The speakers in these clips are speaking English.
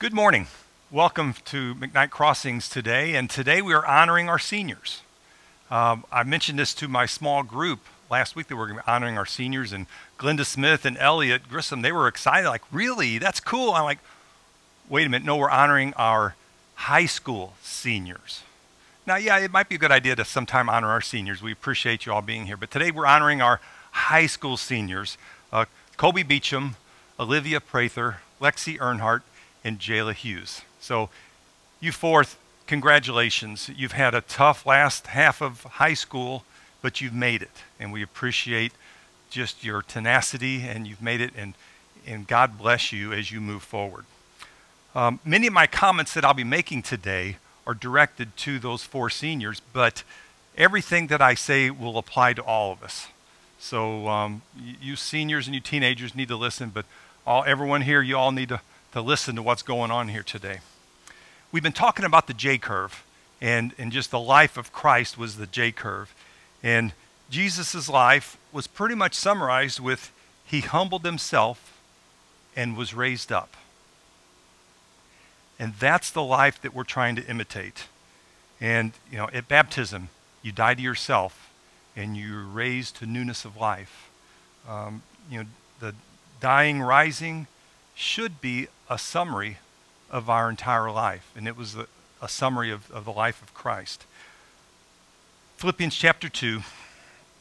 Good morning. Welcome to McKnight Crossings today. And today we are honoring our seniors. Um, I mentioned this to my small group last week that we're honoring our seniors. And Glenda Smith and Elliot Grissom, they were excited, like, really? That's cool. I'm like, wait a minute. No, we're honoring our high school seniors. Now, yeah, it might be a good idea to sometime honor our seniors. We appreciate you all being here. But today we're honoring our high school seniors uh, Kobe Beecham, Olivia Prather, Lexi Earnhardt, and Jayla Hughes. So, you fourth, congratulations. You've had a tough last half of high school, but you've made it. And we appreciate just your tenacity, and you've made it, and, and God bless you as you move forward. Um, many of my comments that I'll be making today are directed to those four seniors, but everything that I say will apply to all of us. So um, you seniors and you teenagers need to listen, but all everyone here, you all need to to listen to what's going on here today. We've been talking about the J curve, and, and just the life of Christ was the J curve. And Jesus' life was pretty much summarized with He humbled Himself and was raised up. And that's the life that we're trying to imitate. And, you know, at baptism, you die to yourself and you're raised to newness of life. Um, you know, the dying, rising, should be a summary of our entire life, and it was a, a summary of, of the life of Christ. Philippians chapter 2,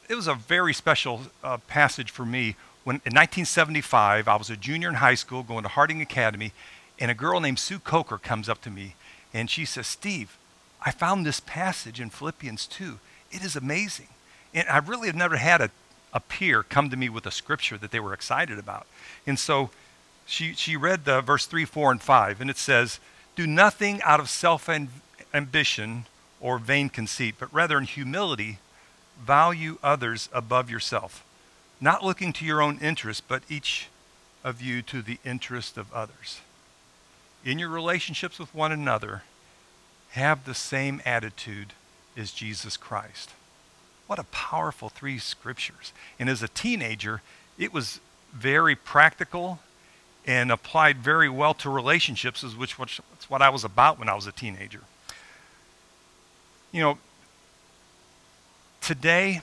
it was a very special uh, passage for me. When in 1975, I was a junior in high school going to Harding Academy, and a girl named Sue Coker comes up to me and she says, Steve, I found this passage in Philippians 2. It is amazing. And I really have never had a, a peer come to me with a scripture that they were excited about. And so she, she read the verse 3, 4, and 5, and it says, Do nothing out of self ambition or vain conceit, but rather in humility value others above yourself, not looking to your own interest, but each of you to the interest of others. In your relationships with one another, have the same attitude as Jesus Christ. What a powerful three scriptures. And as a teenager, it was very practical and applied very well to relationships, is which was what I was about when I was a teenager. You know, today,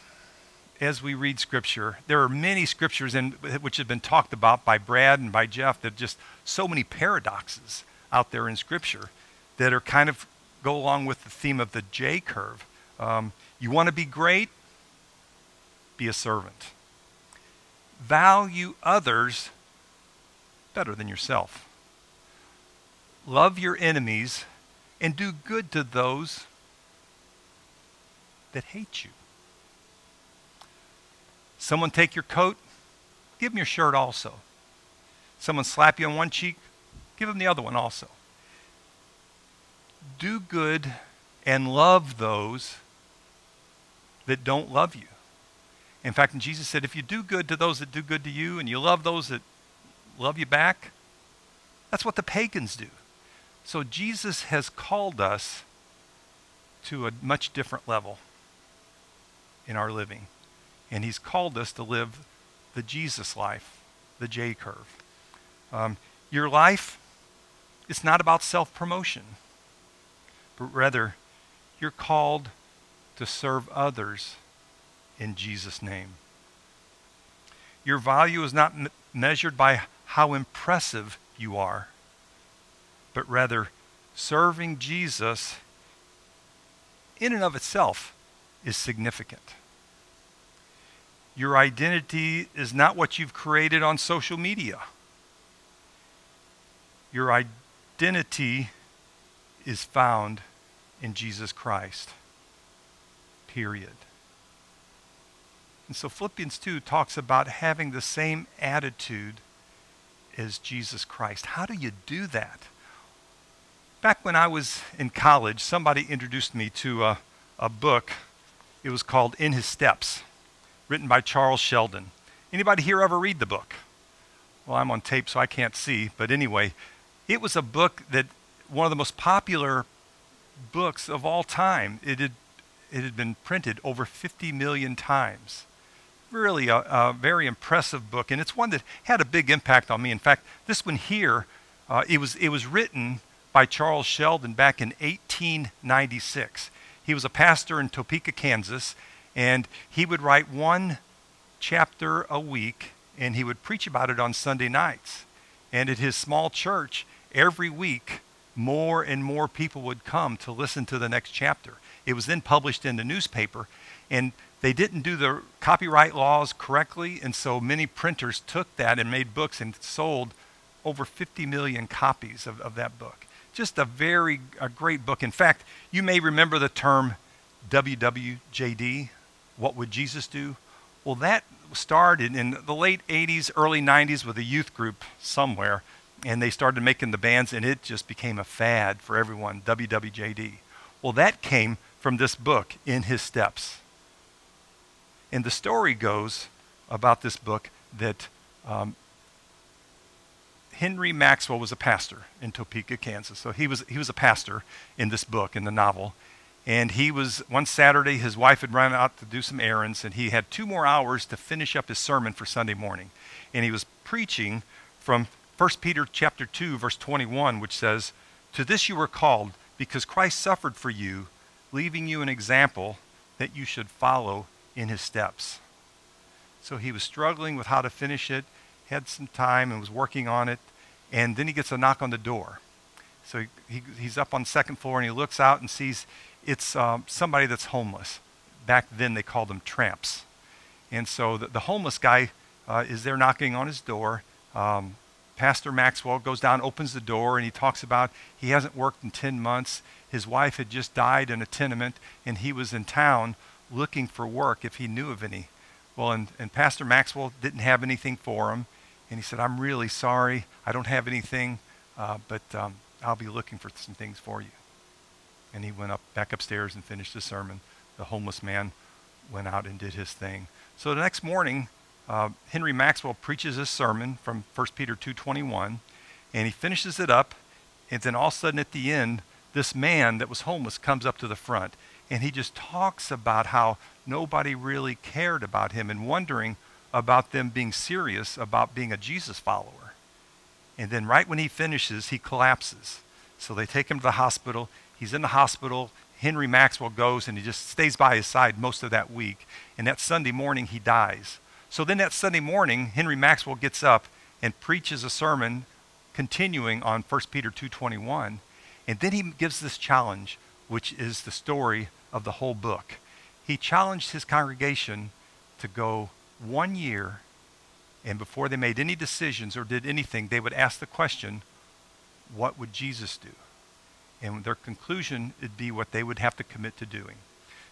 as we read Scripture, there are many scriptures in, which have been talked about by Brad and by Jeff that just so many paradoxes out there in Scripture that are kind of go along with the theme of the J curve. Um, you want to be great? Be a servant. Value others better than yourself. Love your enemies and do good to those that hate you. Someone take your coat, give them your shirt also. Someone slap you on one cheek, give them the other one also. Do good and love those that don't love you. In fact, Jesus said, if you do good to those that do good to you and you love those that love you back. That's what the pagans do. So Jesus has called us to a much different level in our living. And he's called us to live the Jesus life, the J curve. Um, your life is not about self promotion, but rather you're called to serve others in Jesus' name. Your value is not m- measured by how impressive you are, but rather serving Jesus in and of itself is significant. Your identity is not what you've created on social media. Your identity is found in Jesus Christ. Period. And so Philippians 2 talks about having the same attitude is Jesus Christ. How do you do that? Back when I was in college, somebody introduced me to a, a book. It was called In His Steps, written by Charles Sheldon. Anybody here ever read the book? Well, I'm on tape, so I can't see. But anyway, it was a book that one of the most popular books of all time. It had, it had been printed over 50 million times really a, a, very impressive book, and it's one that had a big impact on me. In fact, this one here Uh, it, was, it was written by Charles Sheldon back in 1896. He was a pastor in Topeka, Kansas, and he would write one chapter a week and he would preach about it on Sunday nights. And at his small church, every week, more and more people would come to listen to the next chapter. It was then published in the newspaper, and they didn't do the copyright laws correctly, and so many printers took that and made books and sold over 50 million copies of, of that book. Just a very a great book. In fact, you may remember the term WWJD, what would Jesus do? Well, that started in the late 80s, early 90s with a youth group somewhere, and they started making the bands, and it just became a fad for everyone WWJD. Well, that came from this book, In His Steps. And the story goes about this book that um, Henry Maxwell was a pastor in Topeka, Kansas. So he was, he was a pastor in this book, in the novel. And he was, one Saturday, his wife had run out to do some errands, and he had two more hours to finish up his sermon for Sunday morning. And he was preaching from 1 Peter chapter 2, verse 21, which says, To this you were called, because Christ suffered for you, leaving you an example that you should follow in his steps. So he was struggling with how to finish it, had some time, and was working on it. And then he gets a knock on the door. So he, he, he's up on the second floor, and he looks out and sees it's um, somebody that's homeless. Back then, they called them tramps. And so the, the homeless guy uh, is there knocking on his door. Um, Pastor Maxwell goes down, opens the door, and he talks about he hasn't worked in 10 months. His wife had just died in a tenement, and he was in town looking for work if he knew of any. Well, and, and Pastor Maxwell didn't have anything for him. And he said, I'm really sorry. I don't have anything, uh, but um, I'll be looking for some things for you and he went up back upstairs and finished his sermon. The homeless man went out and did his thing. So the next morning, uh, Henry Maxwell preaches his sermon from 1 Peter 2:21, and he finishes it up, and then all of a sudden at the end, this man that was homeless comes up to the front, and he just talks about how nobody really cared about him and wondering about them being serious about being a Jesus follower. And then right when he finishes, he collapses. So they take him to the hospital. He's in the hospital. Henry Maxwell goes and he just stays by his side most of that week. And that Sunday morning, he dies. So then that Sunday morning, Henry Maxwell gets up and preaches a sermon continuing on 1 Peter 2.21. And then he gives this challenge, which is the story of the whole book. He challenged his congregation to go one year, and before they made any decisions or did anything, they would ask the question, what would Jesus do? and their conclusion would be what they would have to commit to doing.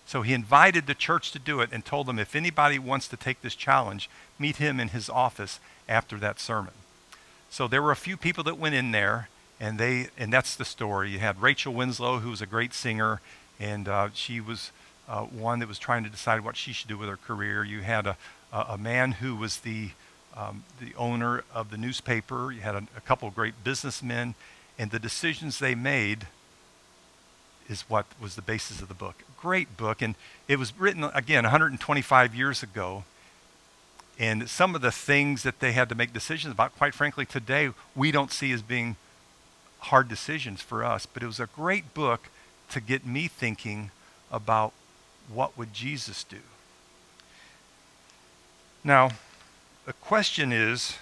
So he invited the church to do it and told them if anybody wants to take this challenge, meet him in his office after that sermon. So there were a few people that went in there, and they and that's the story. You had Rachel Winslow, who was a great singer, and uh, she was uh, one that was trying to decide what she should do with her career. You had a, a, man who was the um, the owner of the newspaper. You had a, a couple of great businessmen, and the decisions they made is what was the basis of the book. Great book, and it was written again 125 years ago. And some of the things that they had to make decisions about, quite frankly, today we don't see as being hard decisions for us. But it was a great book to get me thinking about what would Jesus do. Now, the question is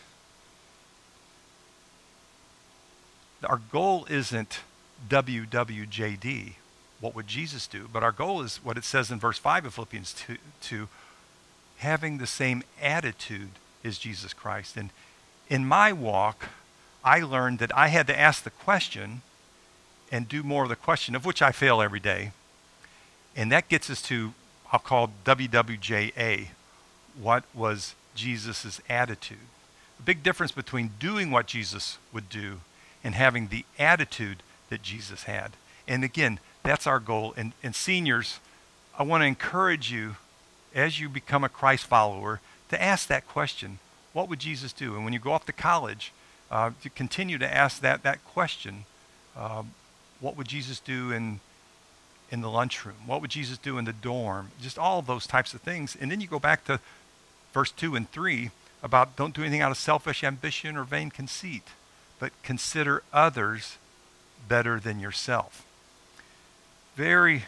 our goal isn't WWJD, what would Jesus do? But our goal is what it says in verse 5 of Philippians 2, 2 having the same attitude as Jesus Christ. And in my walk, I learned that I had to ask the question and do more of the question, of which I fail every day. And that gets us to, I'll call WWJA. What was Jesus' attitude? A big difference between doing what Jesus would do and having the attitude that Jesus had. And again, that's our goal. And, and seniors, I want to encourage you as you become a Christ follower to ask that question what would Jesus do? And when you go off to college, uh, to continue to ask that, that question um, what would Jesus do in, in the lunchroom? What would Jesus do in the dorm? Just all those types of things. And then you go back to verse 2 and 3 about don't do anything out of selfish ambition or vain conceit but consider others better than yourself. Very,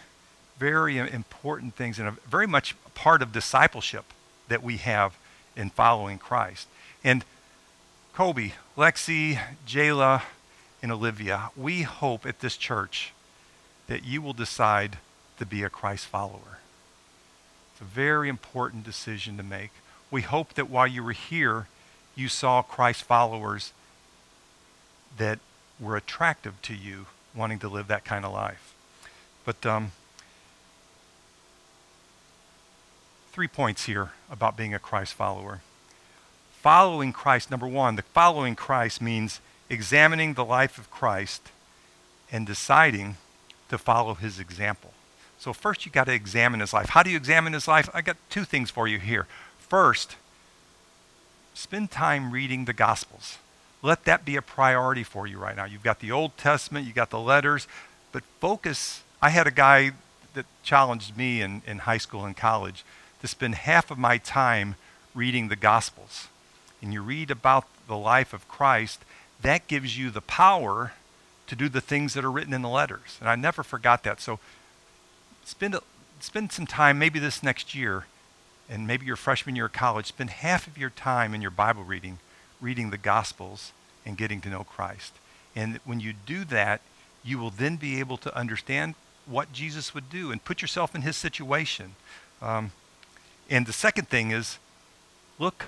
very important things and very much part of discipleship that we have in following Christ. And Kobe, Lexi, Jayla, and Olivia, we hope at this church that you will decide to be a Christ follower. It's a very important decision to make. We hope that while you were here, you saw Christ followers that were attractive to you, wanting to live that kind of life. But um, three points here about being a Christ follower. Following Christ, number one, the following Christ means examining the life of Christ and deciding to follow his example. So, first, you got to examine his life. How do you examine his life? I got two things for you here. First, spend time reading the Gospels. Let that be a priority for you right now. You've got the Old Testament, you've got the letters, but focus. I had a guy that challenged me in, in high school and college to spend half of my time reading the Gospels. And you read about the life of Christ, that gives you the power to do the things that are written in the letters. And I never forgot that. So spend, spend some time, maybe this next year, and maybe your freshman year of college, spend half of your time in your Bible reading, reading the Gospels and getting to know Christ. And when you do that, you will then be able to understand what Jesus would do and put yourself in his situation. Um, and the second thing is look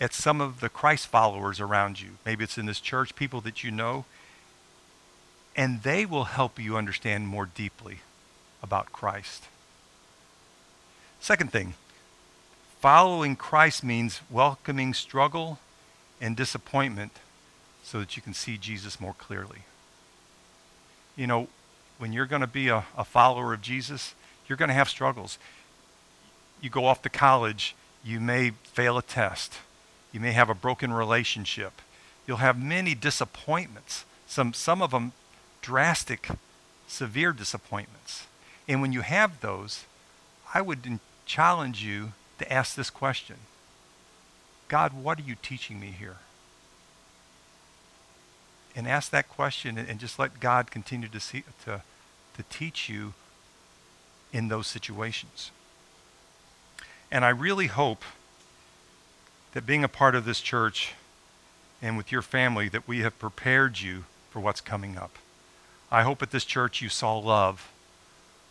at some of the Christ followers around you. Maybe it's in this church, people that you know, and they will help you understand more deeply about Christ. Second thing, following Christ means welcoming struggle and disappointment so that you can see Jesus more clearly. You know, when you're going to be a, a follower of Jesus, you're going to have struggles. You go off to college, you may fail a test, you may have a broken relationship, you'll have many disappointments, some, some of them drastic, severe disappointments. And when you have those, I would challenge you to ask this question God, what are you teaching me here? And ask that question and, just let God continue to, see, to, to teach you in those situations. And I really hope that being a part of this church and with your family, that we have prepared you for what's coming up. I hope at this church you saw love.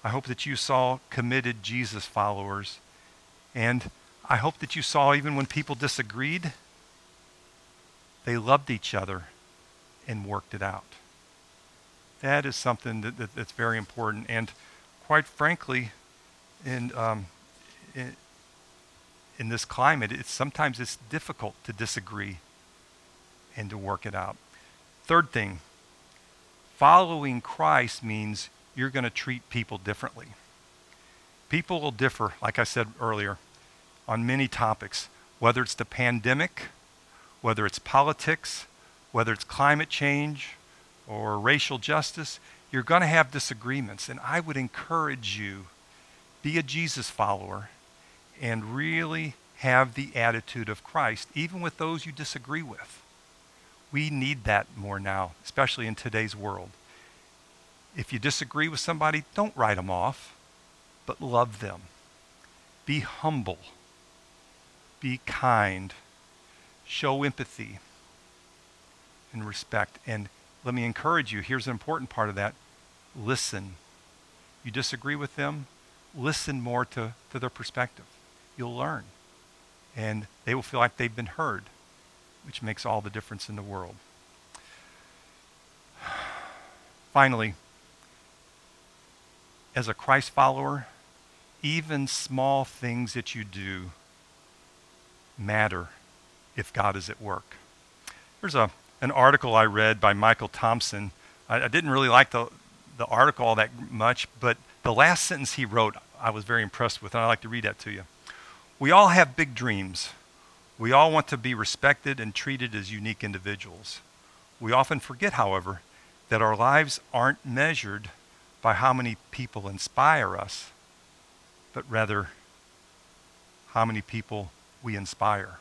I hope that you saw committed Jesus followers. And I hope that you saw, even when people disagreed, they loved each other and worked it out. That is something that, that that's very important. And quite frankly, in, um, in, in this climate, it's, sometimes it's difficult to disagree and to work it out. Third thing, following Christ means you're going to treat people differently. People will differ, like I said earlier, on many topics, whether it's the pandemic, whether it's politics, whether it's climate change or racial justice. You're going to have disagreements. And I would encourage you be a Jesus follower and really have the attitude of Christ, even with those you disagree with. We need that more now, especially in today's world. If you disagree with somebody, don't write them off, but love them. Be humble. Be kind. Show empathy and respect. And let me encourage you here's an important part of that listen. You disagree with them, listen more to, to their perspective. You'll learn. And they will feel like they've been heard, which makes all the difference in the world. Finally, as a Christ follower, even small things that you do matter if God is at work. There's a, an article I read by Michael Thompson. I, I didn't really like the, the article all that much, but the last sentence he wrote I was very impressed with, and I'd like to read that to you. We all have big dreams. We all want to be respected and treated as unique individuals. We often forget, however, that our lives aren't measured by how many people inspire us, but rather how many people we inspire.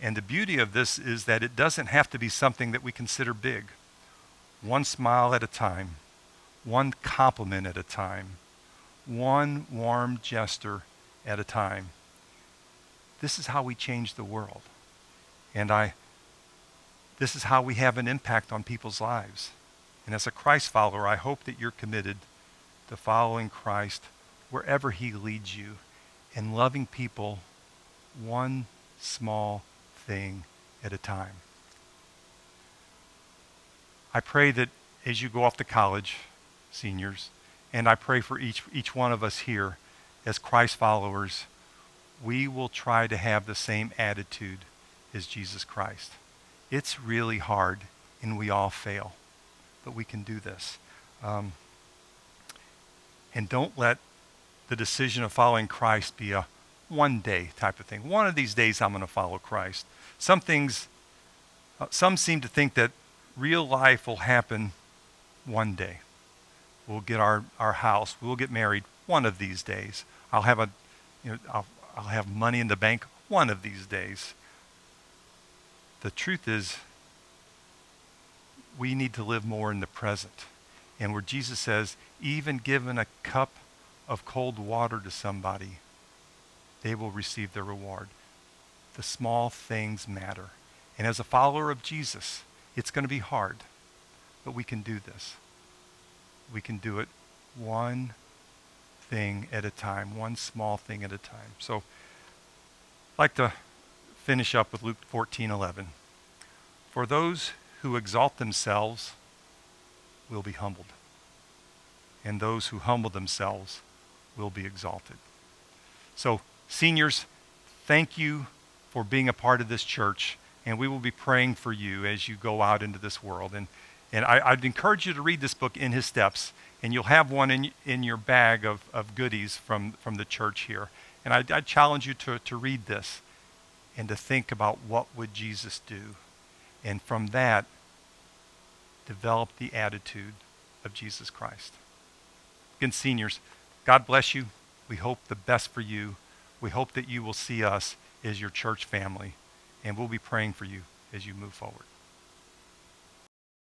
And the beauty of this is that it doesn't have to be something that we consider big. One smile at a time, one compliment at a time, one warm gesture at a time. This is how we change the world. And I this is how we have an impact on people's lives. And as a Christ follower, I hope that you're committed to following Christ wherever he leads you and loving people one small thing at a time. I pray that as you go off to college, seniors, and I pray for each, each one of us here as Christ followers, we will try to have the same attitude as Jesus Christ. It's really hard, and we all fail, but we can do this. Um, and don't let the decision of following Christ be a one day type of thing. One of these days, I'm going to follow Christ. Some things, uh, some seem to think that real life will happen one day. We'll get our, our house. We'll get married one of these days. I'll have a, you know, I'll, I'll have money in the bank one of these days. The truth is, we need to live more in the present. And where Jesus says, even given a cup of cold water to somebody, they will receive their reward. The small things matter. And as a follower of Jesus, it's going to be hard, but we can do this. We can do it one thing at a time, one small thing at a time. So I'd like to finish up with Luke 14:11. For those who exalt themselves will be humbled, and those who humble themselves will be exalted. So Seniors, thank you for being a part of this church, and we will be praying for you as you go out into this world. And, and I, would encourage you to read this book, In His Steps, and you'll have one in, in your bag of, of goodies from, from the church here. And I, I challenge you to, to read this and to think about what would Jesus do. And from that, develop the attitude of Jesus Christ. Again, seniors, God bless you. We hope the best for you. We hope that you will see us as your church family, and we'll be praying for you as you move forward.